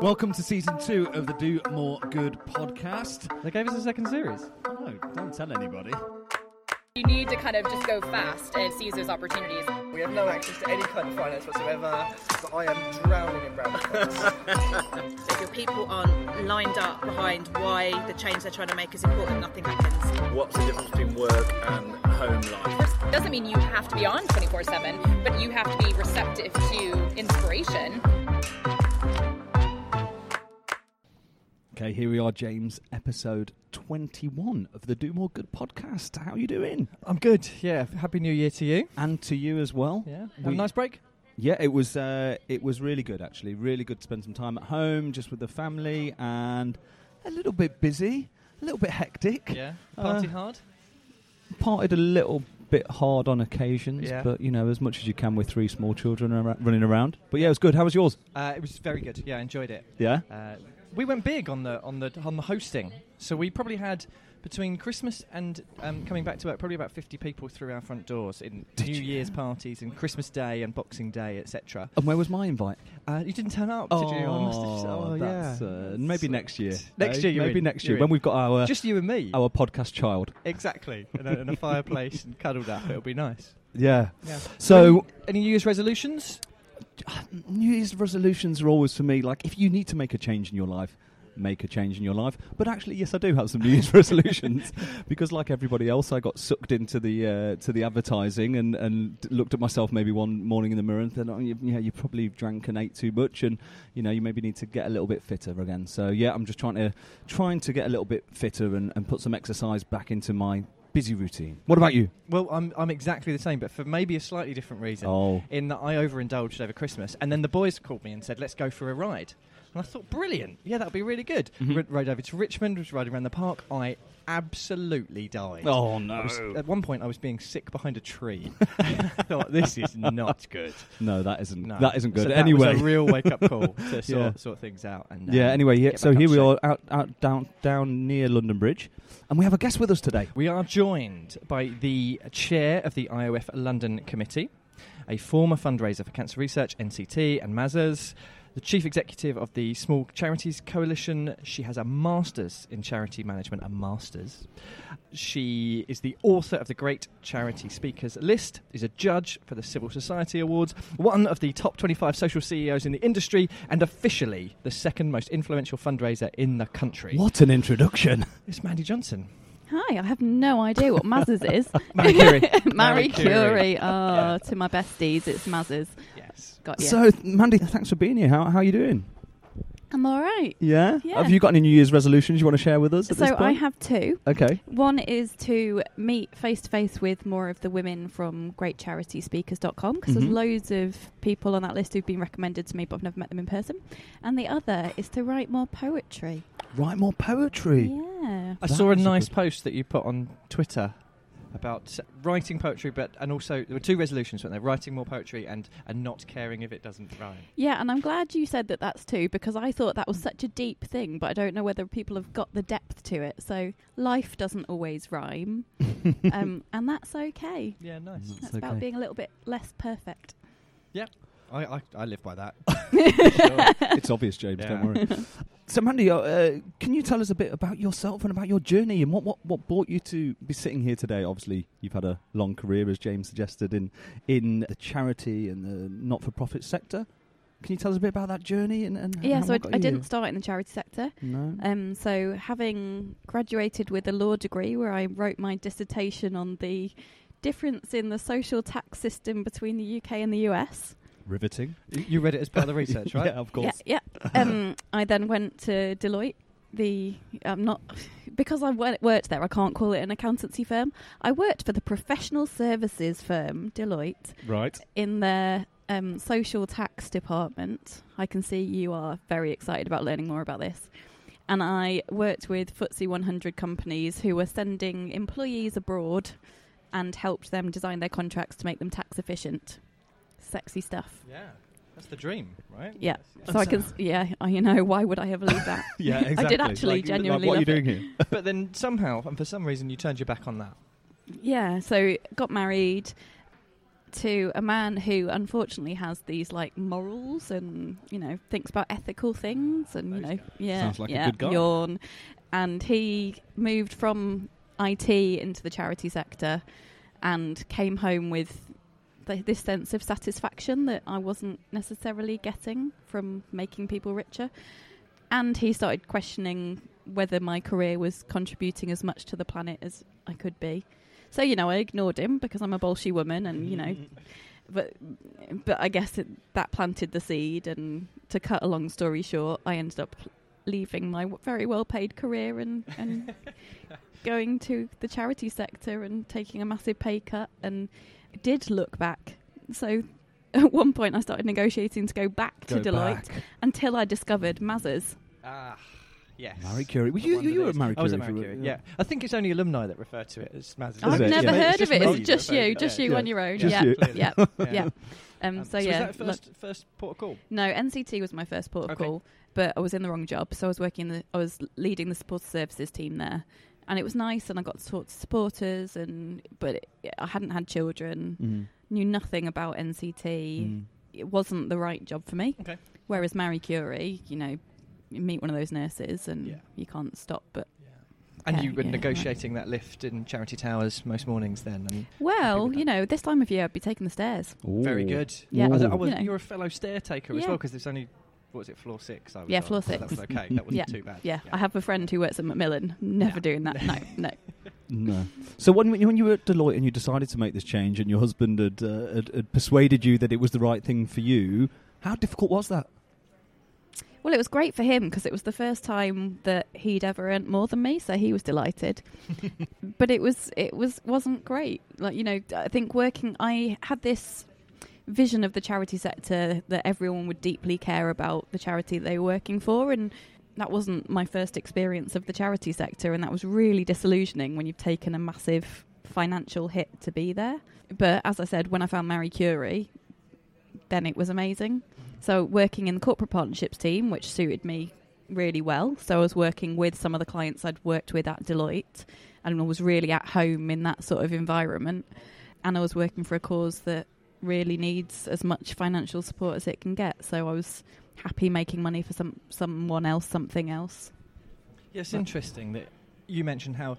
Welcome to season two of the Do More Good podcast. They gave us a second series. Oh, no, don't tell anybody. You need to kind of just go fast and seize those opportunities. We have no access to any kind of finance whatsoever. But I am drowning in brown accounts. If your people aren't lined up behind why the change they're trying to make is important, nothing happens. What's the difference between work and home life? Doesn't mean you have to be on 24 7, but you have to be receptive to inspiration. Okay, here we are, James, episode 21 of the Do More Good podcast. How are you doing? I'm good. Yeah. Happy New Year to you. And to you as well. Yeah. Have We- a nice break. Yeah, it was uh, it was really good actually. Really good to spend some time at home, just with the family, and a little bit busy, a little bit hectic. Yeah. Uh, Party hard. Partied a little bit hard on occasions, Yeah. but you know as much as you can with three small children ar- running around. But yeah, it was good. How was yours? Uh, it was very good. Yeah, I enjoyed it. Yeah. We went big on the on the on the hosting, so we probably had between Christmas and um, coming back to work, probably about 50 people through our front doors in Did New? Year's parties and Christmas Day and Boxing Day, etc. And where was my invite? Uh, you didn't turn up, did you? I must have. Oh, that's, yeah. uh, maybe next year. Next year you're maybe in. next You're year when in. we've got our Just you and me. our podcast child. Exactly. in, a, in a fireplace and cuddled up. It'll be nice. Yeah. Yeah. So Any New Year's resolutions? New Year's resolutions are always for me like if you need to make a change in your life, make a change in your life. But actually, yes, I do have some New Year's resolutions because, like everybody else, I got sucked into the uh, to the advertising and and looked at myself maybe one morning in the mirror and thought, oh, you, yeah, you probably drank and ate too much, and you know you maybe need to get a little bit fitter again. So yeah, I'm just trying to trying to get a little bit fitter and, and put some exercise back into my busy routine. What about you? Well, I'm I'm exactly the same, but for maybe a slightly different reason. Oh, In that I overindulged over Christmas, and then the boys called me and said, "Let's go for a ride." And I thought, brilliant, yeah, that would be really good. Mhm. R- rode over to Richmond, was riding around the park. I absolutely died. oh no, was, at one point, I was being sick behind a tree. I thought this is not good. no, that isn't No. that isn't good. So that anyway, was a real wake up call to sort, Yeah. sort things out. And Yeah. Anyway, yeah. So here we are, out, out, down, down near London Bridge, and we have a guest with us today. We are joined by the chair of the IOF London Committee, a former fundraiser for cancer research, NCT, and Mazars, the chief executive of the Small Charities Coalition. She has a master's in charity management, a master's. She is the author of the Great Charity Speakers List, is a judge for the Civil Society Awards, one of the top 25 social CEOs in the industry, and officially the second most influential fundraiser in the country. What an introduction! It's Mandy Johnson. Hi, I have no idea what Maz's is. Marie Curie. Marie Marie Curie. Curie. Oh, to my besties, it's Maz's. Yes. Got you. So, Mandy, thanks for being here. How how you doing? I'm all right. Yeah? Yeah. Have you got any New Year's resolutions you want to share with us? At this So I have two. Okay. One is to meet face to face with more of the women from greatcharityspeakers.com because Mhm. there's loads of people on that list who've been recommended to me, but I've never met them in person. And the other is to write more poetry. Write more poetry. Yeah. I That saw a is a nice post that you put on Twitter about writing poetry, but and also there were two resolutions, weren't there? Writing more poetry and and not caring if it doesn't rhyme. Yeah, and I'm glad you said that that's two because I thought that was such a deep thing, but I don't know whether people have got the depth to it. So life doesn't always rhyme, um, and that's okay. Yeah, nice. That's That's about being a little bit less perfect. I, I I live by that. it's obvious, James. Yeah. Don't worry. so, Mandy, uh, uh, can you tell us a bit about yourself and about your journey and what, what, what brought you to be sitting here today? Obviously, you've had a long career, as James suggested, in in the charity and the not-for-profit sector. Can you tell us a bit about that journey? And, and Yeah, so I, what got I you didn't start in the charity sector. No. Um, so having graduated with a law degree, where I wrote my dissertation on the difference in the social tax system between the UK and the US. Riveting. You- you read it as part of the research, right? yeah, of course. Yeah, yeah. um, I then went to Deloitte. The I'm not because I worked there. I can't call it an accountancy firm. I worked for the professional services firm Deloitte Right. in their um, social tax department. I can see you are very excited about learning more about this. And I worked with FTSE 100 companies who were sending employees abroad and helped them design their contracts to make them tax efficient. Sexy stuff. Yeah, that's the dream, right? Yeah. Yes. So I can, s- yeah, I, you know, why would I ever leave that? Yeah, I did exactly. actually Like- genuinely Like, what are you doing here? but then somehow and for some reason you turned your back on that. Yeah, so got married, to a man who unfortunately has these like morals and you know thinks about ethical things and you know guys. yeah Sounds like a good guy. yawn and he moved from IT into the charity sector and came home with th- this sense of satisfaction that I wasn't necessarily getting from making people richer and he started questioning whether my career was contributing as much to the planet as I could be so you know I ignored him because I'm a bolshy woman and you know but but I guess it, that planted the seed. And to cut a long story short, I ended up leaving my w- very well paid career and and going to the charity sector and taking a massive pay cut. And did look back. So at one point, I started negotiating to go back to Go Deloitte back. until I discovered Mazars. Ah, yes. Marie Curie. Well, you- you- you were is- at Marie I was at Curie Marie Curie. yeah. Yeah, I think it's only alumni that refer to it as Mazars. I've it? never Yeah. heard of it. It's that just refer you, just you Yeah. on your own. Just yeah, you. yeah, Yeah. yeah. Um, so was yeah, that look- first first port of call? No, NCT was my first port of Okay. call, but I was in the wrong job. So I was working. The, I was leading the support services team there, and it was nice. And I got to talk to supporters, and but it, I hadn't had children, Mm. knew nothing about NCT. Mm. It wasn't the right job for me. Okay. Whereas Marie Curie, you know, you meet one of those nurses, and Yeah. you can't stop. But And Yeah, you were yeah. negotiating that lift in Charity Towers most mornings then. And well, you know, this time of year I'd be taking the stairs. very good. Yeah. I was, I was, You know. You're a fellow stair taker as well because there's only what was it floor six? I was Yeah, on, floor so That was six. okay. That wasn't Yeah. too bad. Yeah, I have a friend who works at Macmillan. Never Yeah. doing that. No, no. No. So when when you were at Deloitte and you decided to make this change, and your husband had, uh, had, had persuaded you that it was the right thing for you, how difficult was that? Well, it was great for him because it was the first time that he'd ever earned more than me, so he was delighted. but it was it was wasn't great. Like you know, I think working, I had this vision of the charity sector that everyone would deeply care about the charity they were working for, and that wasn't my first experience of the charity sector, and that was really disillusioning when you've taken a massive financial hit to be there. But as I said, when I found Marie Curie, then it was amazing. So working in the corporate partnerships team, which suited me really well. So I was working with some of the clients I'd worked with at Deloitte, and I was really at home in that sort of environment. And I was working for a cause that really needs as much financial support as it can get. So I was happy making money for some someone else, something else. Yeah, it's interesting that you mentioned how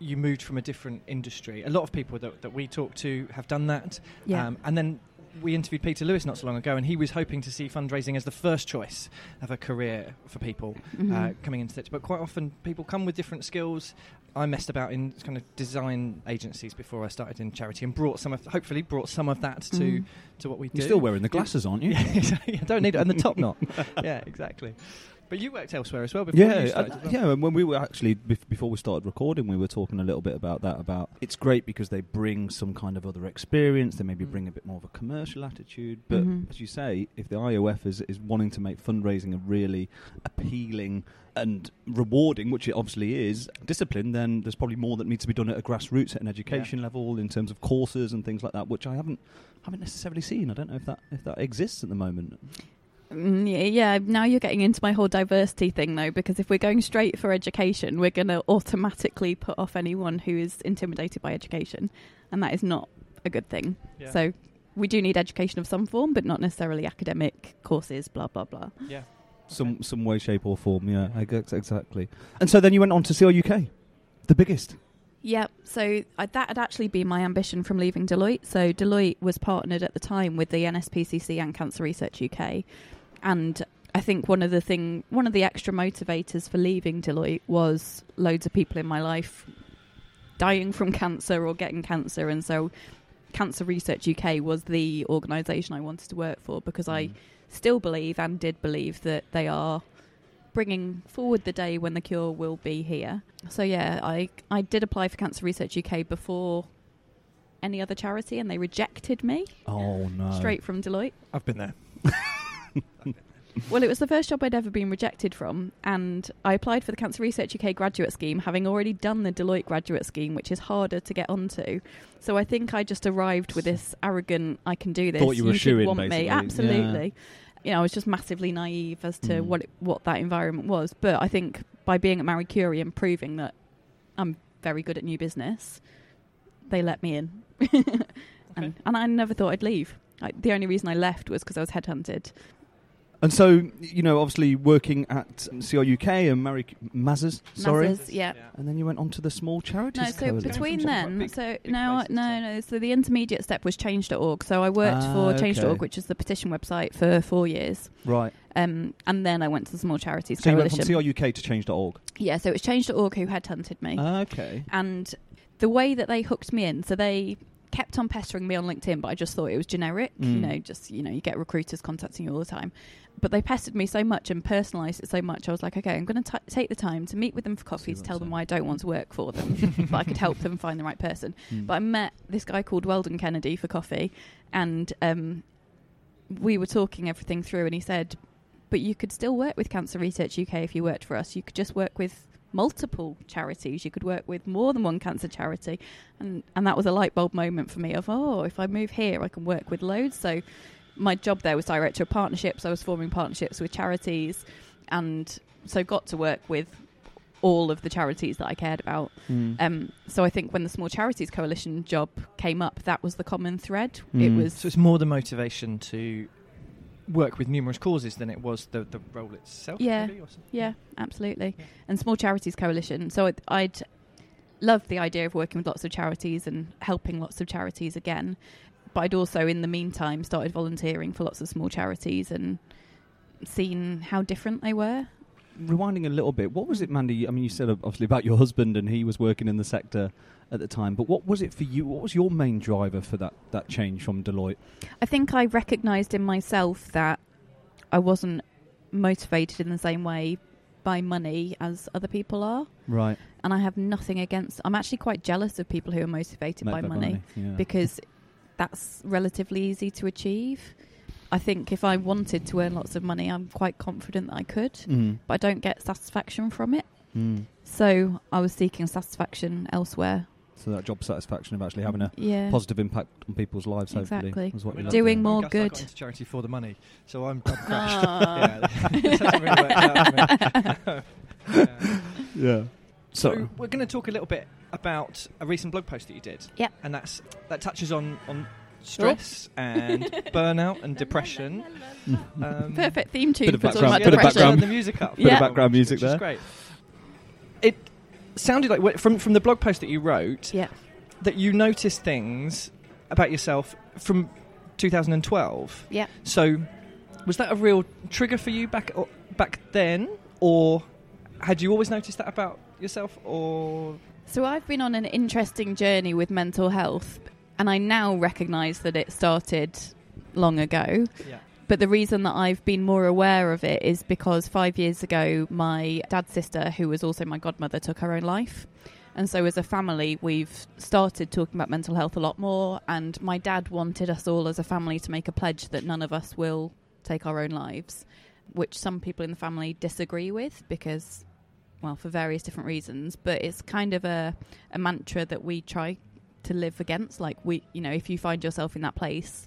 you moved from a different industry. A lot of people that, that we talk to have done that. Yeah. Um, and then we interviewed Peter Lewis not so long ago, and he was hoping to see fundraising as the first choice of a career for people uh, Mhm. coming into it. But quite often, people come with different skills. I messed about in kind of design agencies before I started in charity, and brought some of, hopefully, brought some of that to Mhm. to what we do. You're still wearing the glasses, aren't you? Yeah, exactly. I don't need it, and the top knot. yeah, exactly. But you worked elsewhere as well before you Yeah, started. uh, well. yeah. And when we were actually bef- before we started recording, we were talking a little bit about that. About it's great because they bring some kind of other experience. They maybe Mm. bring a bit more of a commercial attitude. But Mhm. as you say, if the IOF is is wanting to make fundraising a really appealing and rewarding, which it obviously is, discipline, then there's probably more that needs to be done at a grassroots at an education level in terms of courses and things like that, which I haven't haven't necessarily seen. I don't know if that if that exists at the moment. Mm, yeah, yeah, now you're getting into my whole diversity thing, though, because if we're going straight for education, we're going to automatically put off anyone who is intimidated by education, and that is not a good thing. Yeah. So we do need education of some form, but not necessarily academic courses, blah, blah, blah. yeah. Some some way, shape, or form. Yeah, I guess exactly. And so then you went on to CRUK, the biggest. Yeah, so I, that had actually been my ambition from leaving Deloitte. So Deloitte was partnered at the time with the NSPCC and Cancer Research UK, and I think one of the thing, one of the extra motivators for leaving Deloitte was loads of people in my life dying from cancer or getting cancer, and so Cancer Research UK was the organisation I wanted to work for because I mm. still believe and did believe that they are bringing forward the day when the cure will be here. So yeah, I I did apply for Cancer Research UK before any other charity, and they rejected me Oh no! straight from Deloitte. I've been there. Well, it was the first job I'd ever been rejected from, and I applied for the Cancer Research UK graduate scheme, having already done the Deloitte graduate scheme, which is harder to get onto. So I think I just arrived with this arrogant, "I can do this." Thought you were should shoo-in, want basically. me, absolutely. You know, I was just massively naive as to Mm. what it, what that environment was. But I think by being at Marie Curie and proving that I'm very good at new business, they let me in. and and I never thought I'd leave. Like, the only reason I left was because I was headhunted. And so, you know, obviously working at CRUK and Mary Mazars, sorry. Mazars, yeah. And then you went on to the Small Charities No, so Coalition. between From some quite then, big- so big no, no, no. So the intermediate step was change.org. So I worked Ah, for okay. change.org, which is the petition website, for four years. Right. Um, and then I went to the Small Charities So you went from CRUK to change.org. yeah, so it was change.org who headhunted me. Okay. and the way that they hooked me in, so they kept on pestering me on LinkedIn, but I just thought it was generic. You Mm. know, just you know, you get recruiters contacting you all the time. But they pestered me so much and personalised it so much. I was like, okay, I'm going to take the time to meet with them for coffee to tell them why I don't want to work for them, but I could help them find the right person. Mm. But I met this guy called Weldon Kennedy for coffee, and um, we were talking everything through, and he said, "But you could still work with Cancer Research UK if you worked for us. You could just work with." Multiple charities you could work with more than one cancer charity and and that was a light bulb moment for me of oh if i move here i can work with loads so my job there was director of partnerships i was forming partnerships with charities and so got to work with all of the charities that i cared about Mm. um, so I think when the Small Charities Coalition job came up, that was the common thread. It Mm. was So it's more the motivation to work with numerous causes than it was the, the role itself. Yeah. maybe, yeah, absolutely. Yeah. And Small Charities Coalition. So I'd, I'd loved the idea of working with lots of charities and helping lots of charities again. But I'd also, in the meantime, started volunteering for lots of small charities and seen how different they were. Rewinding a little bit, what was mm. it, Mandy? I mean, you said obviously about your husband and he was working in the sector at the time, but what was it for you? What was your main driver for that, that change from Deloitte? I think I recognised in myself that I wasn't motivated in the same way by money as other people are. Right. And I have nothing against. I'm actually quite jealous of people who are motivated by money Yeah. because that's relatively easy to achieve. I think if I wanted to earn lots of money, I'm quite confident that I could, Mm. but I don't get satisfaction from it. Mm. So I was seeking satisfaction elsewhere. So that job satisfaction of actually having a yeah. positive impact on people's lives, Exactly. hopefully, is what I mean, you're I- Doing I more guess I good. got into charity for the money, so I'm, I'm crushed. Ah. yeah, this hasn't really worked out for me. Yeah. Yeah. So, we're going to talk a little bit about a recent blog post that you did. Yeah. And that's that touches on on stress and burnout and depression. Um, Perfect theme tune Bit of for talking background- about bit of Let's depression. background- turn the music up. Bit of background music which is there. great. It sounded like from from the blog post that you wrote Yeah. that you noticed things about yourself from 2012. Yeah. So, was that a real trigger for you back or, back then, or had you always noticed that about yourself, or So I've been on an interesting journey with mental health, and I now recognise that it started long ago. yeah, But the reason that I've been more aware of it is because five years ago, my dad's sister, who was also my godmother, took her own life. And so, as a family, we've started talking about mental health a lot more. And my dad wanted us all as a family to make a pledge that none of us will take our own lives, which some people in the family disagree with because, well, for various different reasons. But it's kind of a, a mantra that we try to live against. Like, we, you know, if you find yourself in that place,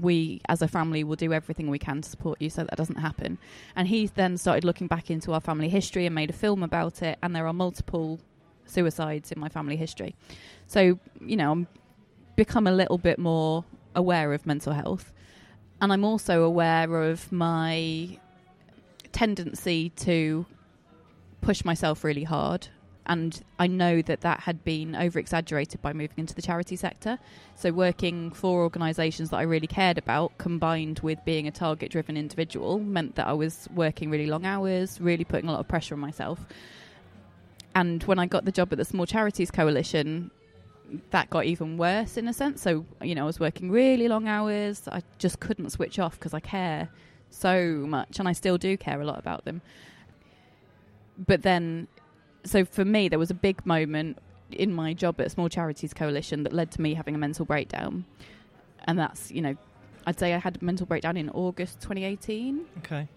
we as a family will do everything we can to support you so that doesn't happen. And he then started looking back into our family history and made a film about it. And there are multiple suicides in my family history. So, you know, I'm become a little bit more aware of mental health. And I'm also aware of my tendency to push myself really hard. And I know that that had been over exaggerated by moving into the charity sector. So, working for organisations that I really cared about, combined with being a target driven individual, meant that I was working really long hours, really putting a lot of pressure on myself. And when I got the job at the Small Charities Coalition, that got even worse in a sense. So, you know, I was working really long hours. I just couldn't switch off because I care so much, and I still do care a lot about them. But then, so for me, there was a big moment in my job at a Small Charities Coalition that led to me having a mental breakdown. And that's, you know, I'd say I had a mental breakdown in August 2018. okay.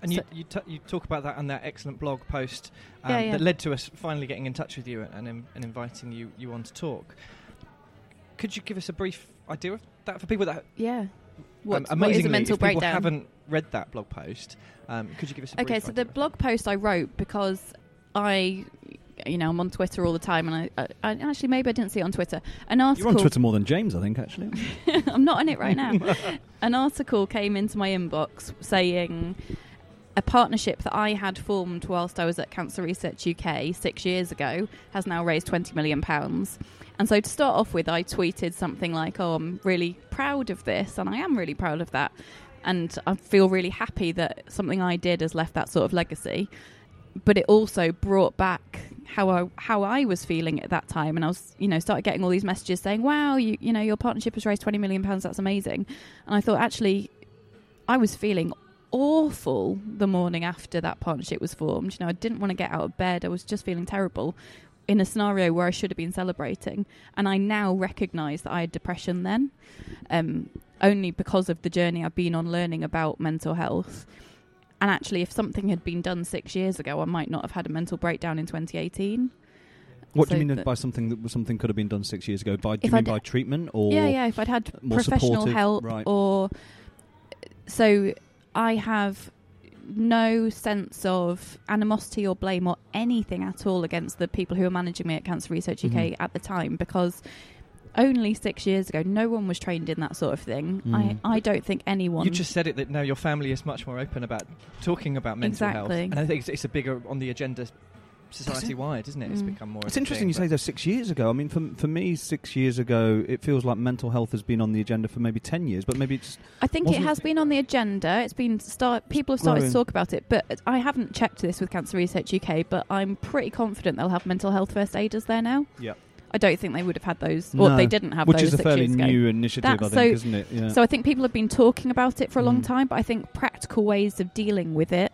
And So- you you, t- you talk about that and that excellent blog post um, Yeah, yeah. that led to us finally getting in touch with you and, and, and inviting you you on to talk. Could you give us a brief idea of that for people that Yeah. um, What, what is a mental if people haven't read that blog post, um, could you give us a brief Okay, so the blog post I wrote because I you know, I'm on Twitter all the time, and I, I, I actually maybe I didn't see it on Twitter. An article. You're on Twitter more than James, I think, actually. I'm not on it right now. An article came into my inbox saying a partnership that I had formed whilst I was at Cancer Research UK six years ago has now raised twenty million pounds. And so to start off with, I tweeted something like, "Oh, I'm really proud of this, and I am really proud of that." And I feel really happy that something I did has left that sort of legacy. But it also brought back how I how I was feeling at that time, and I was you know started getting all these messages saying, "Wow, you you know your partnership has raised twenty million pounds. That's amazing." And I thought actually, I was feeling awful the morning after that partnership was formed. You know, I didn't want to get out of bed. I was just feeling terrible in a scenario where I should have been celebrating. And I now recognise that I had depression then, um, only because of the journey I've been on learning about mental health. And actually, if something had been done six years ago, I might not have had a mental breakdown in 2018. What do you mean by something that something could have been done six years ago? By do you mean by treatment or yeah, yeah. If I'd had professional help right. or so, I have no sense of animosity or blame or anything at all against the people who were managing me at Cancer Research UK Mhm. at the time because only six years ago, no one was trained in that sort of thing. Mm. I, I don't think anyone. You just said it that now your family is much more open about talking about mental health, Exactly. and I think it's, it's a bigger on the agenda society wide, isn't it? It's Mm. become more. It's of interesting thing, you say but- that six years ago. I mean, for for me, six years ago, it feels like mental health has been on the agenda for maybe ten years, but maybe it's I think it has it- been on the agenda. It's been start. People have started growing. to talk about it, but I haven't checked this with Cancer Research UK. But I'm pretty confident they'll have mental health first aiders there now. Yeah. I don't think they would have had those, or No, they didn't have which those is a fairly ago. new initiative, I That's think, so- isn't it? Yeah. So I think people have been talking about it for a long Mm. time, but I think practical ways of dealing with it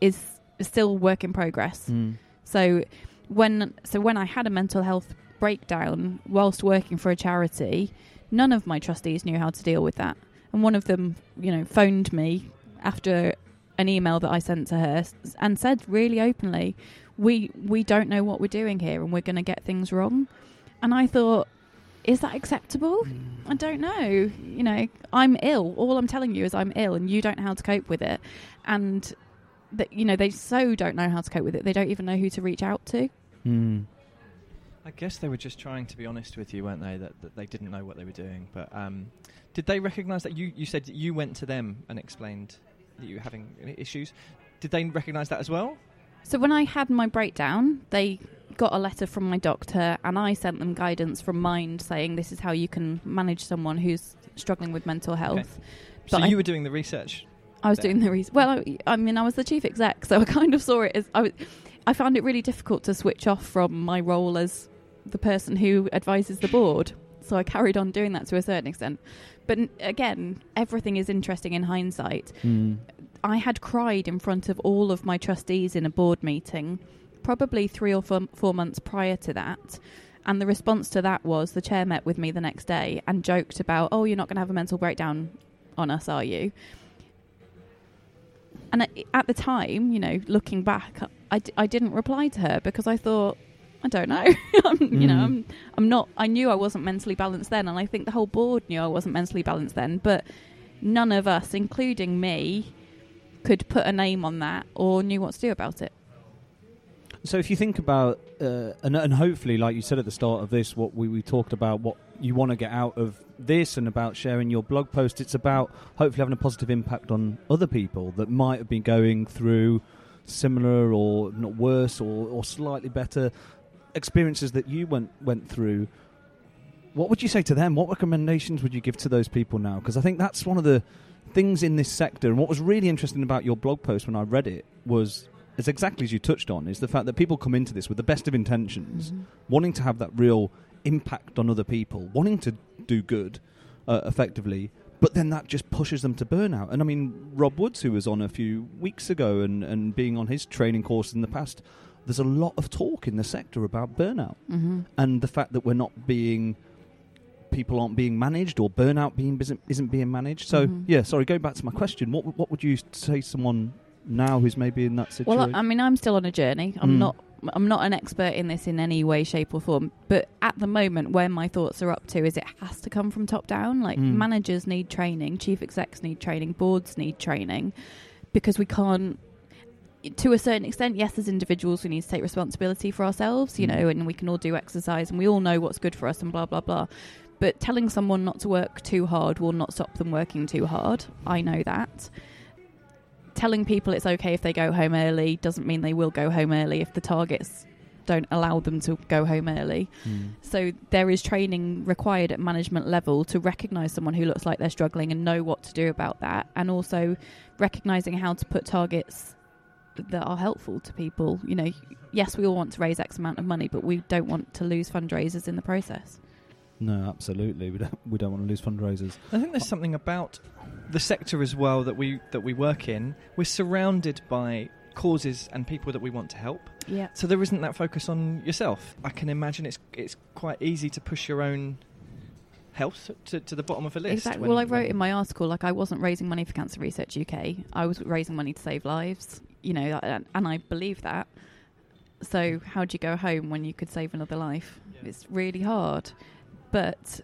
is, is still work in progress. Mm. So when so when I had a mental health breakdown whilst working for a charity, none of my trustees knew how to deal with that. And one of them, you know, phoned me after an email that I sent to her and said really openly, "We we don't know what we're doing here and we're going to get things wrong." And I thought, is that acceptable? I don't know. You know, I'm ill. All I'm telling you is I'm ill and you don't know how to cope with it. And that you know, they so don't know how to cope with it. They don't even know who to reach out to. Mm. I guess they were just trying to be honest with you, weren't they? That, that they didn't know what they were doing. But um, did they recognise that you? You said that you went to them and explained that you were having issues. Did they recognise that as well? So when I had my breakdown, they got a letter from my doctor, and I sent them guidance from Mind saying this is how you can manage someone who's struggling with mental health. So But I- you were doing the research. I was there. doing the research. Well, I, I mean, I was the chief exec, so I kind of saw it as I was. I found it really difficult to switch off from my role as the person who advises the board. So I carried on doing that to a certain extent. But n- again, everything is interesting in hindsight. Mm. I had cried in front of all of my trustees in a board meeting, probably three or four, four months prior to that. And the response to that was the chair met with me the next day and joked about, oh, you're not going to have a mental breakdown on us, are you? And at, the time, you know, looking back, I, d- I didn't reply to her because I thought, I don't know. I'm, You know, Mm. I'm, I'm not, I knew I wasn't mentally balanced then. And I think the whole board knew I wasn't mentally balanced then. But none of us, including me, could put a name on that or knew what to do about it. So if you think about, uh, and, and hopefully, like you said at the start of this, what we, we talked about, what you want to get out of this and about sharing your blog post, it's about hopefully having a positive impact on other people that might have been going through similar or not worse or, or slightly better experiences that you went went through. What would you say to them? What recommendations would you give to those people now? Because I think that's one of the things in this sector. And what was really interesting about your blog post when I read it was, is exactly as you touched on, is the fact that people come into this with the best of intentions, wanting to have that real impact on other people, wanting to do good uh, effectively, but then that just pushes them to burnout. And I mean, Rob Woods, who was on a few weeks ago and, and being on his training course in the past, there's a lot of talk in the sector about burnout Mm-hmm. and the fact that we're not being people aren't being managed or burnout being isn't, being managed. So Mhm. yeah, sorry, going back to my question, what what would you say to someone now who's maybe in that situation? Well, I mean, I'm still on a journey. I'm Mm. not. I'm not an expert in this in any way, shape, or form. But at the moment, where my thoughts are up to is it has to come from top down. Like Mm. managers need training, chief execs need training, boards need training, because we can't. to a certain extent, yes, as individuals, we need to take responsibility for ourselves, you Mm. know, and we can all do exercise and we all know what's good for us and blah, blah, blah. But telling someone not to work too hard will not stop them working too hard. I know that. Telling people it's okay if they go home early doesn't mean they will go home early if the targets don't allow them to go home early. Mm. So there is training required at management level to recognise someone who looks like they're struggling and know what to do about that, and also recognising how to put targets that are helpful to people. You know, yes, we all want to raise X amount of money, but we don't want to lose fundraisers in the process. No, absolutely. We don't. We don't want to lose fundraisers. I think there's something about the sector as well that we that we work in. We're surrounded by causes and people that we want to help. Yeah. So there isn't that focus on yourself. I can imagine it's it's quite easy to push your own health to, to the bottom of a list. Exactly. well, I wrote in my article like I wasn't raising money for Cancer Research UK. I was raising money to save lives. You know, and, and I believe that. So how do you go home when you could save another life? It's really hard. But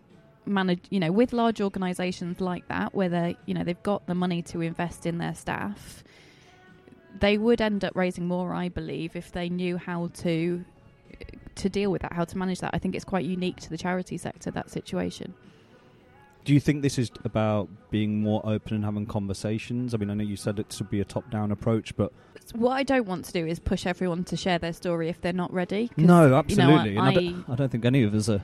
manage, you know, with large organisations like that, where they, you know, they've got the money to invest in their staff, they would end up raising more, I believe, if they knew how to to deal with that, how to manage that. I think it's quite unique to the charity sector that situation. Do you think this is about being more open and having conversations? I mean, I know you said it should be a top-down approach, but what I don't want to do is push everyone to share their story if they're not ready. no, you know, absolutely. I, I, don't, I don't think any of us are.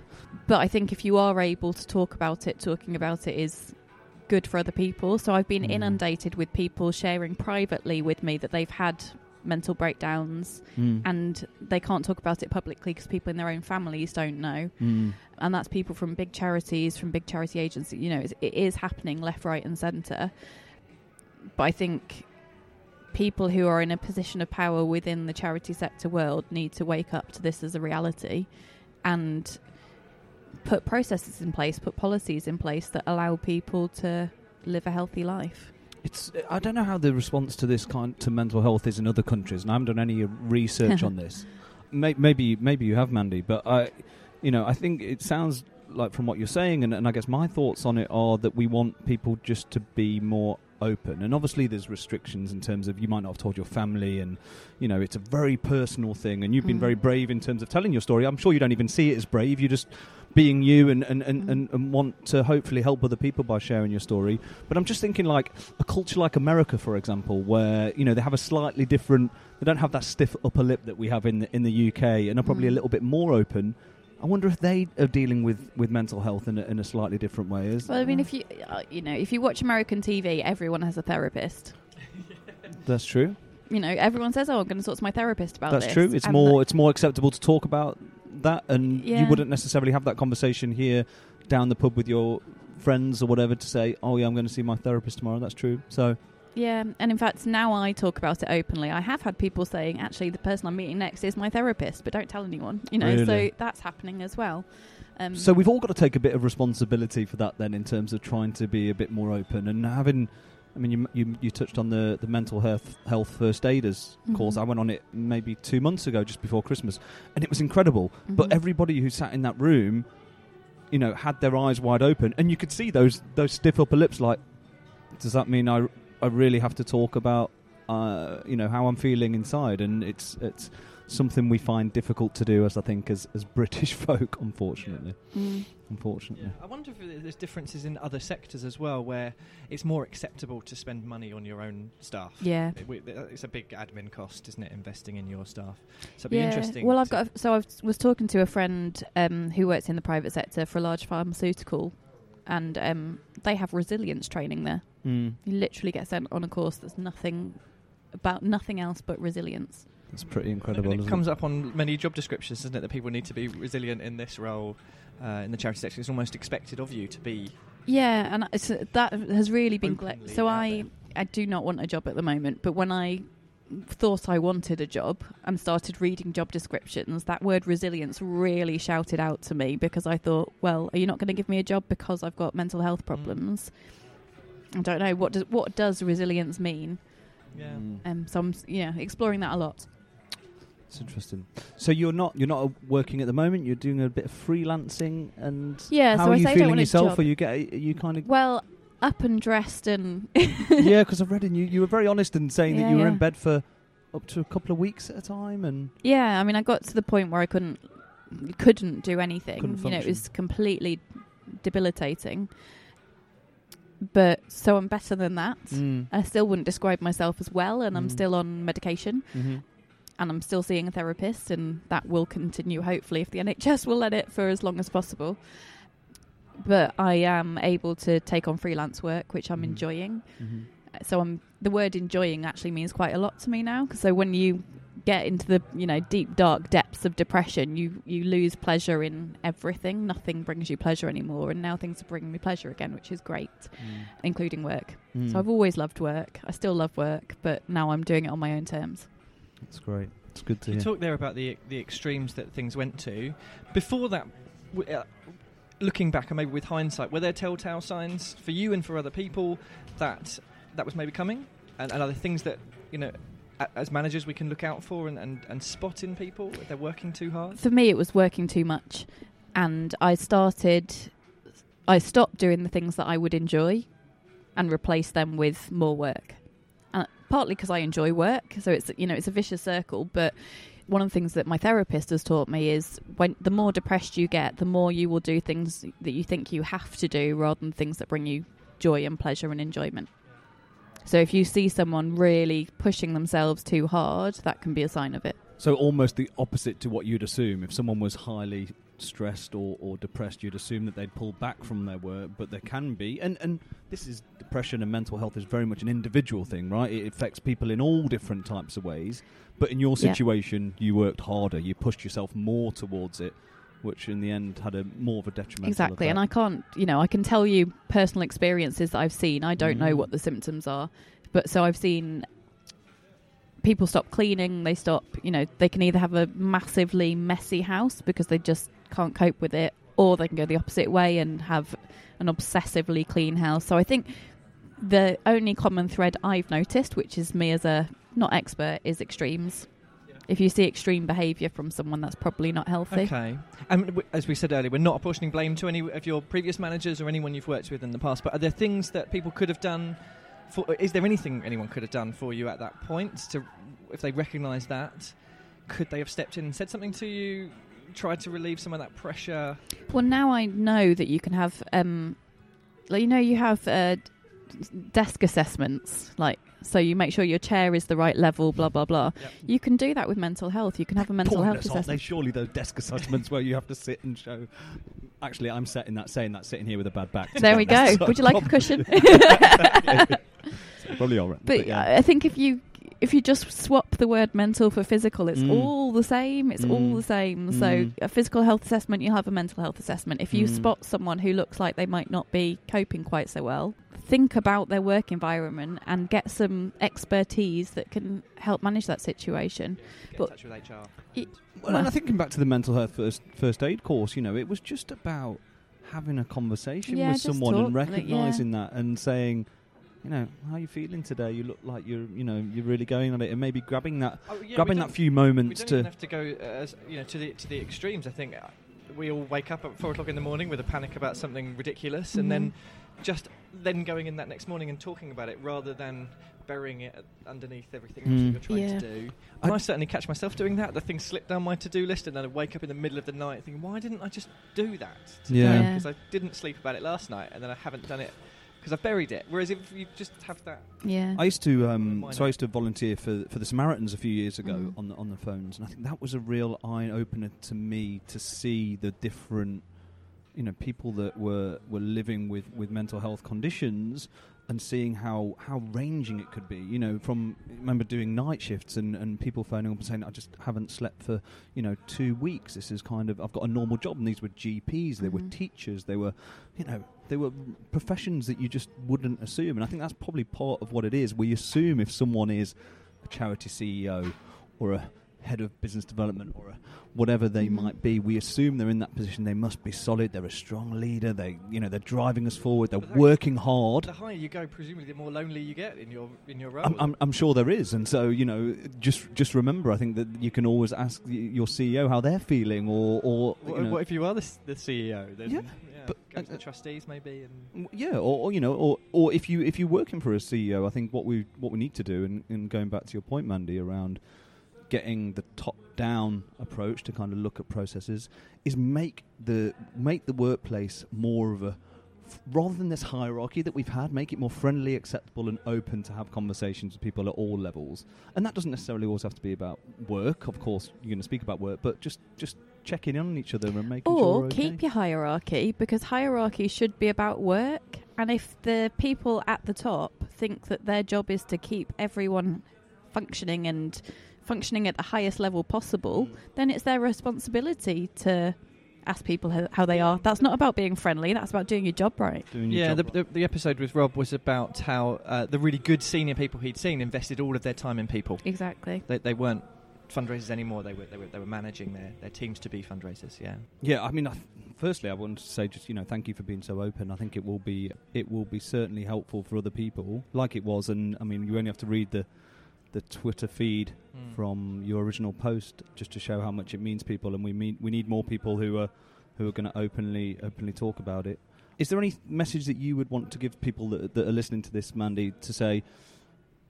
but I think if you are able to talk about it, talking about it is good for other people. So I've been Mm. inundated with people sharing privately with me that they've had mental breakdowns Mm. and they can't talk about it publicly because people in their own families don't know. Mm. And that's people from big charities, from big charity agencies. You know, it is happening left, right, and centre. But I think people who are in a position of power within the charity sector world need to wake up to this as a reality and put processes in place, put policies in place that allow people to live a healthy life. It's. I don't know how the response to this kind to mental health is in other countries, and I haven't done any research on this. May, maybe, maybe you have, Mandy, but I, you know, I think it sounds like from what you're saying, and, and I guess my thoughts on it are that we want people just to be more open, and obviously there's restrictions in terms of you might not have told your family, and you know, it's a very personal thing, and you've been Mm. very brave in terms of telling your story. I'm sure you don't even see it as brave. You just being you and, and, and, Mm. and, and want to hopefully help other people by sharing your story. But I'm just thinking like a culture like America, for example, where you know they have a slightly different. They don't have that stiff upper lip that we have in the, in the UK, and are probably a Mm. little bit more open. I wonder if they are dealing with, with mental health in a, in a slightly different way. Is Well, I mean, if you uh, you know, if you watch American TV, everyone has a therapist. that's true. You know, everyone says, "Oh, I'm going to talk to my therapist about this. That's this." true. It's And more it's more acceptable to talk about that, and you wouldn't necessarily have that conversation here down the pub with your friends or whatever to say, "Oh yeah, I'm going to see my therapist tomorrow." That's true. So Yeah, and in fact, now I talk about it openly. I have had people saying, actually, the person I'm meeting next is my therapist, but don't tell anyone. You know, Really? so that's happening as well. Um, So we've all got to take a bit of responsibility for that then, in terms of trying to be a bit more open and having. I mean, you you, you touched on the, the mental health health first aiders course. Mhm. I went on it maybe two months ago, just before Christmas, and it was incredible. But Mhm. everybody who sat in that room, you know, had their eyes wide open, and you could see those those stiff upper lips. Like, does that mean I I really have to talk about uh, you know how I'm feeling inside? And it's it's something we find difficult to do, as I think as as British folk, unfortunately. Mm. Unfortunately. I wonder if there's differences in other sectors as well, where it's more acceptable to spend money on your own staff. Yeah. It- we- it's a big admin cost, isn't it? Investing in your staff. So it'd be Yeah. interesting. Well, I've got. A, so I was talking to a friend um, who works in the private sector for a large pharmaceutical, and um, they have resilience training there. Mm, You literally get sent on a course that's nothing about nothing else but resilience. That's pretty And incredible. it isn't comes up on many job descriptions, doesn't it? That people need to be resilient in this role uh, in the charity sector. It's almost expected of you to be. Yeah, and it's, that has really been. Gla- so I, there. I do not want a job at the moment. But when I thought I wanted a job and started reading job descriptions, that word resilience really shouted out to me because I thought, well, are you not going to give me a job because I've got mental health problems? I don't know what does what does resilience mean. Yeah. Mm, Um, so I'm yeah exploring that a lot. It's interesting. So you're not you're not working at the moment. You're doing a bit of freelancing, and Yeah, how so are I you say I don't feeling yourself? Are you get are you kind of Well, up and dressed and yeah? Because I've read in you you were very honest in saying that Yeah, you were in bed for up to a couple of weeks at a time, and Yeah, I mean, I got to the point where I couldn't couldn't do anything. Couldn't you know, it was completely debilitating. But so I'm better than that. Mm. I still wouldn't describe myself as well, and I'm Mm. still on medication, Mhm. And I'm still seeing a therapist, and that will continue hopefully if the NHS will let it for as long as possible. But I am able to take on freelance work, which I'm Mm. enjoying Mhm. so I'm the word enjoying actually means quite a lot to me now. So when you get into the you know deep dark depths of depression, you you lose pleasure in everything. Nothing brings you pleasure anymore, and now things are bringing me pleasure again, which is great, including work. Mm. So I've always loved work. I still love work, but now I'm doing it on my own terms. That's great. It's good to You hear. talked there about the the extremes that things went to. Before that, w- uh, looking back and maybe with hindsight, were there telltale signs for you and for other people that that was maybe coming, and, and other things that you know, a, as managers, we can look out for and, and, and spot in people if they're working too hard. For me, it was working too much, and I started. I stopped doing the things that I would enjoy, and replaced them with more work. Partly because I enjoy work, so it's you know it's a vicious circle. But one of the things that my therapist has taught me is when the more depressed you get, the more you will do things that you think you have to do rather than things that bring you joy and pleasure and enjoyment. So if you see someone really pushing themselves too hard, that can be a sign of it. So almost the opposite to what you'd assume. If someone was highly stressed or, or depressed, you'd assume that they'd pull back from their work, but there can be, and and this is depression and mental health is very much an individual thing, right? It affects people in all different types of ways. But in your Yeah. situation, you worked harder, you pushed yourself more towards it, which in the end had a more of a detrimental Exactly, and I can't, you know, I can tell you personal experiences that I've seen. I don't know Mm. what the symptoms are, but so I've seen people stop cleaning. They stop, you know, they can either have a massively messy house because they just can't cope with it, or they can go the opposite way and have an obsessively clean house. So I think the only common thread I've noticed, which is me as a not expert, is extremes. If you see extreme behaviour from someone, that's probably not healthy. Okay. And w- as we said earlier, we're not apportioning blame to any of your previous managers or anyone you've worked with in the past. But are there things that people could have done? For, is there anything anyone could have done for you at that point? To, if they recognised that, could they have stepped in and said something to you? Tried to relieve some of that pressure. Well, now I know that you can have, um, like you know, you have uh, desk assessments, like so you make sure your chair is the right level, blah blah blah. Yep. You can do that with mental health. You can have a mental health Pointless, aren't they? assessment. Surely those desk assessments where you have to sit and show. Actually, I'm setting that, saying that, sitting here with a bad back. There we go. Would you like a cushion? Probably all right. But yeah. I think if you if you just swap the word mental for physical, it's Mm. all the same. It's all Mm. the same. So Mm. a physical health assessment, you'll have a mental health assessment. If you Mm. spot someone who looks like they might not be coping quite so well, think about their work environment and get some expertise that can help manage that situation. Get But- in touch with HR. Well, and I thinking back to the mental health first first aid course, you know, it was just about having a conversation Yeah, with someone and talk, like, recognizing that and saying, you know, how are you feeling today? You look like you're, you know, you're really going on it, and maybe grabbing that, Oh, yeah, grabbing don't- that few We moments don't to. even have to go, uh, as, you know, to the to the extremes. I think uh, we all wake up at four o'clock in the morning with a panic about something ridiculous, and then just then going in that next morning and talking about it rather than burying it underneath everything Mm. that you're trying Yeah. to do. And I, I- certainly catch myself doing that. The things slipped down my to-do list, and then I wake up in the middle of the night thinking, "Why didn't I just do that?" Yeah. Yeah. Because I didn't sleep about it last night, and then I haven't done it because I've buried it. Whereas if you just have that, Yeah. I used to, um, so? I used to volunteer for for the Samaritans a few years ago Mm. on the on the phones, and I think that was a real eye opener to me to see the different, you know, people that were were living with with mental health conditions, and seeing how how ranging it could be. You know, from I remember doing night shifts and and people phoning up and saying I just haven't slept for you know two weeks. This is kind of I've got a normal job, and these were GPs, they were Mhm. teachers, they were, you know, they were professions that you just wouldn't assume. And I think that's probably part of what it is. We assume if someone is a charity CEO or a head of business development or whatever they Mhm. might be, we assume they're in that position. They must be solid. They're a strong leader. They, you know, they're driving us forward. They're working hard. the higher you go, presumably the more lonely you get in your in your role. I'm, I'm, I'm sure there is, and so you know, just just remember. I think that you can always ask y- your CEO how they're feeling, or or What, you know, what if you are the, the CEO? Then, Yeah. yeah. But- go to uh, the trustees maybe and Yeah, or, or you know, or or if you if you're working for a CEO, I think what we what we need to do, and, and going back to your point, Mandy, around getting the top down approach to kind of look at processes, is make the make the workplace more of a rather than this hierarchy that we've had, make it more friendly, acceptable, and open to have conversations with people at all levels. And that doesn't necessarily always have to be about work. Of course, you're going to speak about work, but just just checking in on each other and making sure. Or we're keep your hierarchy because hierarchy should be about work. And if the people at the top think that their job is to keep everyone functioning and functioning at the highest level possible, then it's their responsibility to ask people how, how they are. That's not about being friendly. That's about doing your job right. Doing your yeah, the, job the, the episode with Rob was about how uh, the really good senior people he'd seen invested all of their time in people. Exactly. They, they weren't fundraisers anymore. They were they were, they were managing their, their teams to be fundraisers. Yeah. Yeah, I mean, I th- firstly, I wanted to say just you know thank you for being so open. I think it will be it will be certainly helpful for other people, like it was. And I mean, you only have to read the the Twitter feed Mm. from your original post just to show how much it means people. And we mean we need more people who are who are going to openly openly talk about it. Is there any message that you would want to give people that, that are listening to this, Mandy, to say?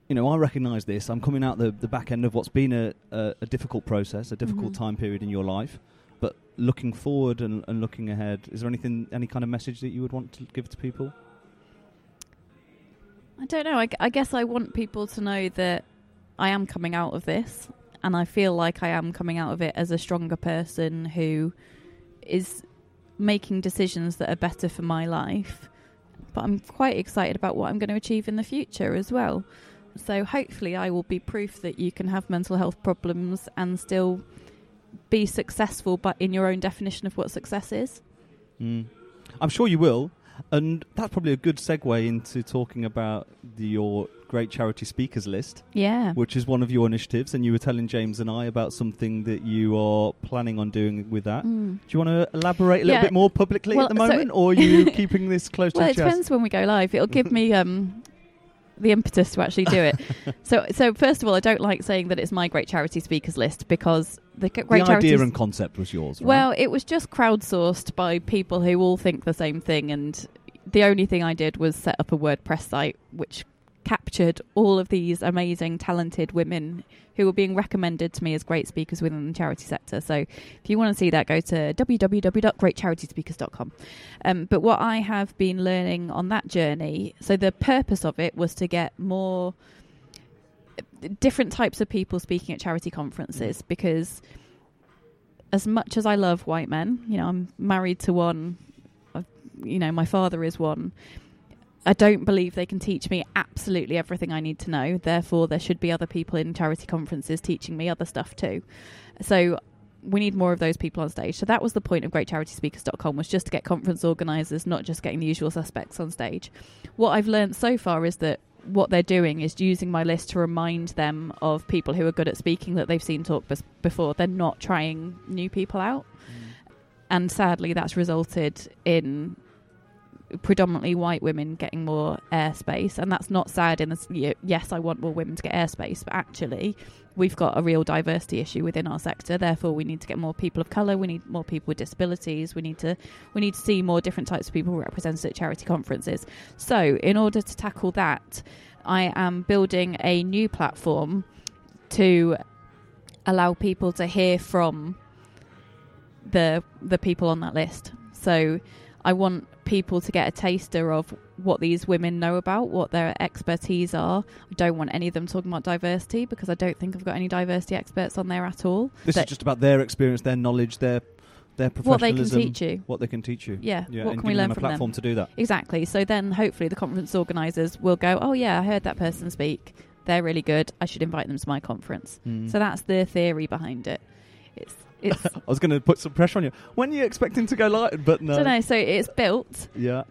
You know, I recognise this. I'm coming out the, the back end of what's been a, a, a difficult process, a difficult Mhm. time period in your life but looking forward and, and looking ahead, is there anything, any kind of message that you would want to give to people? I don't know. I, g- I guess I want people to know that I am coming out of this, and I feel like I am coming out of it as a stronger person who is making decisions that are better for my life. But I'm quite excited about what I'm going to achieve in the future as well. So hopefully, I will be proof that you can have mental health problems and still be successful, but in your own definition of what success is. Mm. I'm sure you will, and that's probably a good segue into talking about the, your great charity speakers list, Yeah. which is one of your initiatives. And you were telling James and I about something that you are planning on doing with that. Mm. Do you want to elaborate a little Yeah. bit more publicly Well, at the so- moment, or are you keeping this close Well, to it the chest? depends when we go live. It'll give me um, the impetus to actually do it. so, so first of all, I don't like saying that it's my great charity speakers list because the great the idea and concept was yours, right? well, it was just crowdsourced by people who all think the same thing, and the only thing I did was set up a WordPress site which captured all of these amazing, talented women who were being recommended to me as great speakers within the charity sector. So, if you want to see that, go to www.greatcharityspeakers.com. Um, but what I have been learning on that journey, so the purpose of it was to get more uh, different types of people speaking at charity conferences because as much as I love white men, you know, I'm married to one, I've- you know, my father is one. I don't believe they can teach me absolutely everything I need to know. Therefore, there should be other people in charity conferences teaching me other stuff too. So we need more of those people on stage. So that was the point of greatcharityspeakers.com was just to get conference organisers, not just getting the usual suspects on stage. What I've learned so far is that what they're doing is using my list to remind them of people who are good at speaking that they've seen talk bes- before. They're not trying new people out. Mm. And sadly, that's resulted in predominantly white women getting more airspace. And that's not sad in this. y- Yes, I want more women to get airspace, but actually, we've got a real diversity issue within our sector. Therefore, we need to get more people of color. We need more people with disabilities. We need to we need to see more different types of people represented at charity conferences. So, in order to tackle that, I am building a new platform to allow people to hear from the the people on that list. So, I want people to get a taster of what these women know about, what their expertise are. I don't want any of them talking about diversity because I don't think I've got any diversity experts on there at all. this is just about their experience, their knowledge, their their professionalism, what they can teach you. what they can teach you. Yeah, Yeah, what and can we learn them a from platform them? to do that. Exactly. So then hopefully the conference organisers will go, oh yeah, I heard that person speak. They're really good. I should invite them to my conference. Mm. So that's the theory behind it. It's it's I was going to put some pressure on you. When are you expecting to go live? But no. I don't know. So it's built. Yeah.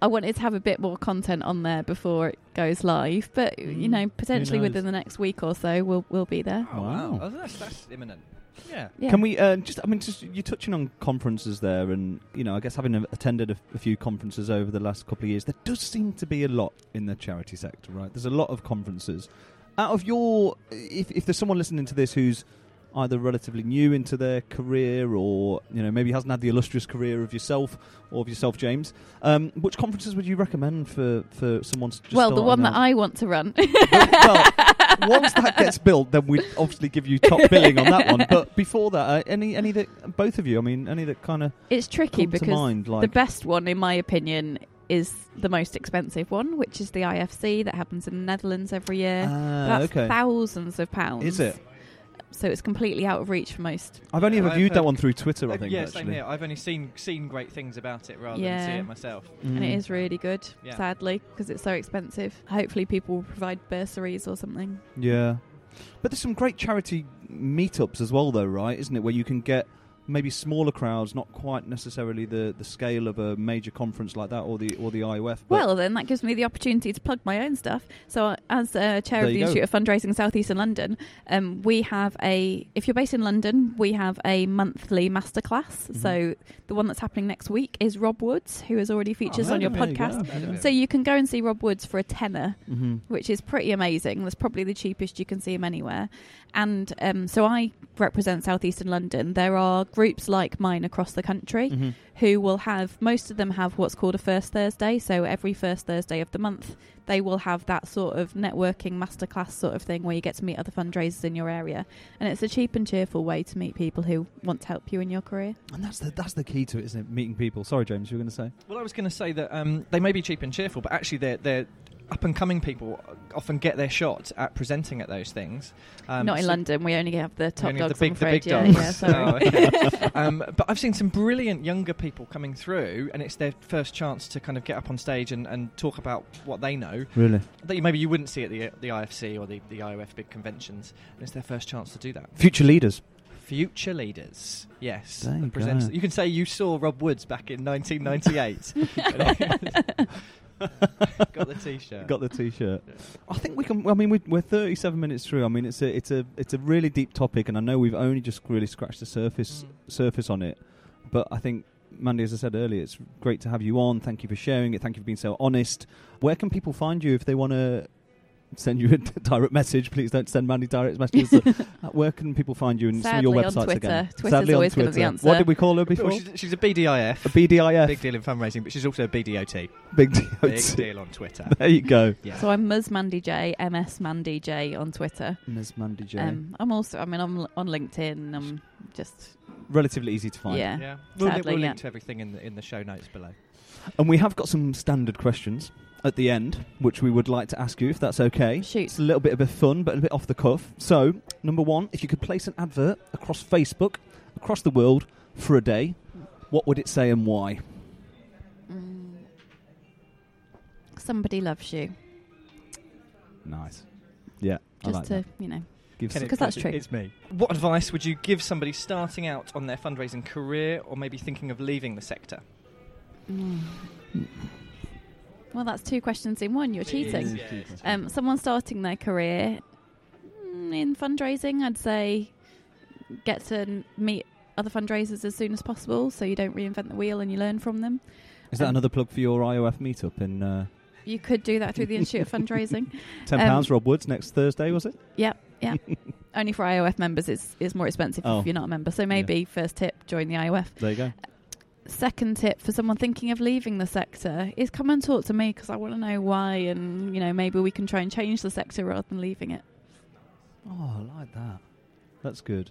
I wanted to have a bit more content on there before it goes live, but you Mm, know, potentially within the next week or so, we'll we'll be there. Oh, Wow. Oh, that's, that's imminent. Yeah. Yeah. Can we uh, just? I mean, just you're touching on conferences there, and you know, I guess having attended a, a few conferences over the last couple of years, there does seem to be a lot in the charity sector, right? There's a lot of conferences. Out of your, if if there's someone listening to this who's either relatively new into their career or you know maybe hasn't had the illustrious career of yourself or of yourself, James. Um, which conferences would you recommend for for someone? Just well, the one that? I want to run. well, once that gets built, then we'd obviously give you top billing on that one. But before that, uh, any any that both of you, I mean, any that kind of it's tricky because mind, like the best one, in my opinion, is the most expensive one, which is the IFC that happens in the Netherlands every year. Ah, That's okay. thousands of pounds. Is it? So it's completely out of reach for most. I've only ever I've viewed that one through Twitter. I Uh, think yeah, actually. same here. I've only seen seen great things about it rather than see it myself. And it Mm. really good, Yeah. sadly, because it's so expensive. Hopefully, people will provide bursaries or something. Yeah, but there's some great charity meetups as well, though, right? Isn't it? Where you can get maybe smaller crowds, not quite necessarily the, the scale of a major conference like that, or the or the IOF. Well, then that gives me the opportunity to plug my own stuff. So, as uh, chair of the go. Institute of Fundraising South Eastern London, um, we have a. If you're based in London, we have a monthly masterclass. Mhm. So the one that's happening next week is Rob Woods, who has already features Oh, on your there you podcast. So you can go and see Rob Woods for a tenner, Mhm. which is pretty amazing. That's probably the cheapest you can see him anywhere. And um, so I represent South Eastern London. There are groups like mine across the country Mhm. who will have most of them have what's called a first Thursday. So every first Thursday of the month, they will have that sort of networking masterclass sort of thing where you get to meet other fundraisers in your area, and it's a cheap and cheerful way to meet people who want to help you in your career. And that's the that's the key to it, isn't it? Meeting people. Sorry, James, you were going to say. Well, I was going to say that um, they may be cheap and cheerful, but actually they're, they're up and coming people often get their shot at presenting at those things. Um, Not in so- London, we only have the top only dogs. the big, the big yeah, dogs. yeah, sorry. Oh, okay. um, but I've seen some brilliant younger people coming through, and it's their first chance to kind of get up on stage and, and talk about what they know Really? that you, maybe you wouldn't see at the the IFC or the, the IOF big conventions. And it's their first chance to do that. Future leaders. Future leaders, yes. There the you presenters. You can say you saw Rob Woods back in 1998. Got the T-shirt. Got the t-shirt. I think we can. I mean, we, we're 37 minutes through. I mean, it's a it's a it's a really deep topic, and I know we've only just really scratched the surface Mm. surface on it. But I think, Mandy, as I said earlier, it's great to have you on. Thank you for sharing it. Thank you for being so honest. Where can people find you if they want to send you a direct message? Please don't send Mandy direct messages. Uh, Where can people find you and some of your Sadly, on Twitter. again? Twitter's Sadly, on always gonna be the Twitter. answer. What did we call her Well, before? she's, she's a BDIF. A BDIF. Big deal in fundraising, but she's also a BDOT. Big deal. Big deal on Twitter. There you go. Yeah. So I'm Ms Mandy J, MS Mandy J on Twitter. Ms. Mandy J. Um, I'm also, I mean, I'm l- on LinkedIn. I'm just, Relatively easy to find. yeah. yeah. We'll, li- Sadly, we'll yeah. link to everything in the, in the show notes below. And we have got some standard questions at the end, which we would like to ask you, if that's okay. Shoot. It's a little bit of a fun, but a bit off the cuff. So, number one, if you could place an advert across Facebook, across the world, for a day, what would it say and why? Mm. Somebody loves you. Nice. Yeah, I Just like to, that. you know. Give some- Because that's true. It's me. What advice would you give somebody starting out on their fundraising career or maybe thinking of leaving the sector? Mm. Well, that's two questions in one. You're cheating. Yeah, Um, someone starting their career mm, in fundraising, I'd say get to meet other fundraisers as soon as possible so you don't reinvent the wheel and you learn from them. Is that um, another plug for your IOF meetup in uh, You could do that through the Institute of Fundraising. ten Um, pounds? Rob Woods next Thursday, was it? Yep, yeah. Only for IOF members, it's, it's more expensive Oh. if you're not a member. So maybe first tip, join the IOF. There you go. Second tip for someone thinking of leaving the sector is come and talk to me because I want to know why, and you know maybe we can try and change the sector rather than leaving it. Oh, I like that. That's good.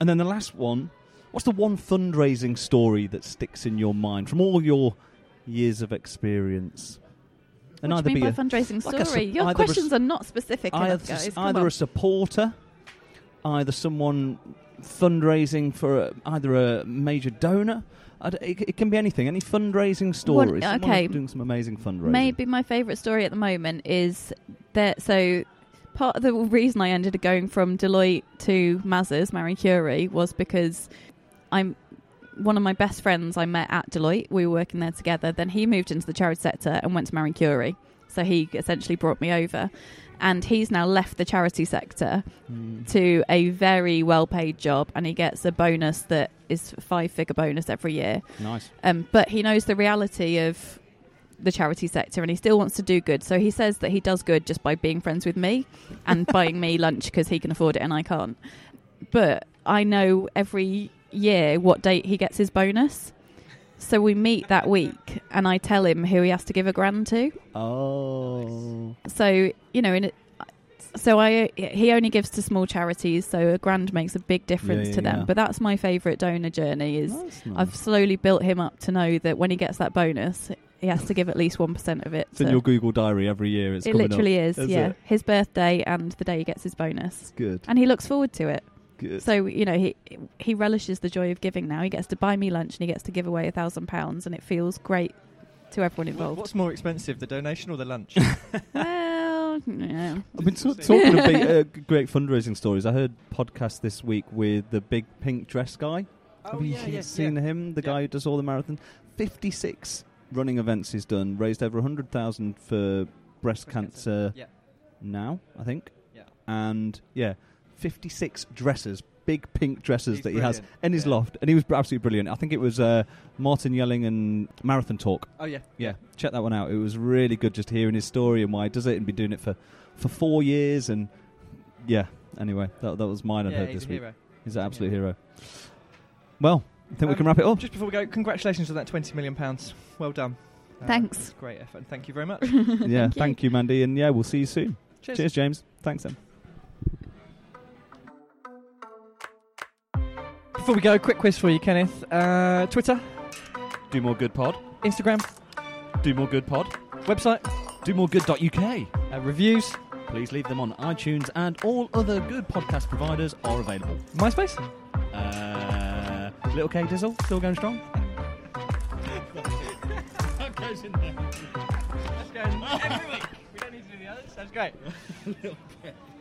And then the last one. What's the one fundraising story that sticks in your mind from all your years of experience? And what do you mean be by a, fundraising like story? Your questions are not specific enough, either, guys. Come either on. a supporter, either someone fundraising for a, either a major donor. It, it can be anything. Any fundraising stories. Okay. doing some amazing fundraising. Maybe my favourite story at the moment is that. So, part of the reason I ended up going from Deloitte to Mazars, Marie Curie, was because I'm one of my best friends I met at Deloitte. We were working there together. Then he moved into the charity sector and went to Marie Curie. So he essentially brought me over. And he's now left the charity sector Mm. to a very well paid job and he gets a bonus that is a five figure bonus every year. Nice. Um, but he knows the reality of the charity sector and he still wants to do good. So he says that he does good just by being friends with me and buying me lunch because he can afford it and I can't. but I know every year what date he gets his bonus. So we meet that week, and I tell him who he has to give a grand to. Oh. So you know, in it, so I he only gives to small charities, so a grand makes a big difference yeah, to them. yeah. But that's my favourite donor journey. Is nice. I've slowly built him up to know that when he gets that bonus, he has to give at least one percent of it. It's in your Google diary every year. It's it coming literally up. is, Is yeah. it? His birthday and the day he gets his bonus, Good. and he looks forward to it. Good. So you know he he relishes the joy of giving. Now he gets to buy me lunch and he gets to give away a thousand pounds, and it feels great to everyone involved. What's more expensive, the donation or the lunch? well, yeah. I've been so- talking of big, uh, great fundraising stories. I heard podcast this week with the big pink dress guy. Have you seen him? The Yeah. guy who does all the marathon. Fifty-six running events he's done. Raised over a hundred thousand for breast, Breast cancer. Yeah. Now I think. Yeah. And yeah, fifty-six dresses, big pink dresses He's that he has in his Yeah. loft, and he was absolutely brilliant. I think it was uh, Martin Yelling and Marathon Talk. Oh yeah. Yeah, check that one out. It was really good just hearing his story and why he does it, and been doing it for, for four years. And yeah, anyway, that, that was mine. I yeah, heard he's this a week. hero. He's an absolute hero. Well, I think we Um, can wrap it up. Just before we go, congratulations on that twenty million pounds. Well done. Uh, Thanks. that's Great effort. and Thank you very much. yeah, thank you. Mandy, and yeah, we'll see you soon. Cheers. Cheers, James. Thanks, then. Before we go, quick quiz for you, Kenneth. Uh, Twitter, Do more good pod. Instagram, Do more good pod. website, Do more good.uk. uh, reviews, Please leave them on iTunes and all other good podcast providers are available. MySpace. Uh, Little K Dizzle still going strong. That goes in there. That's going every week. We don't need to do the others. That's great.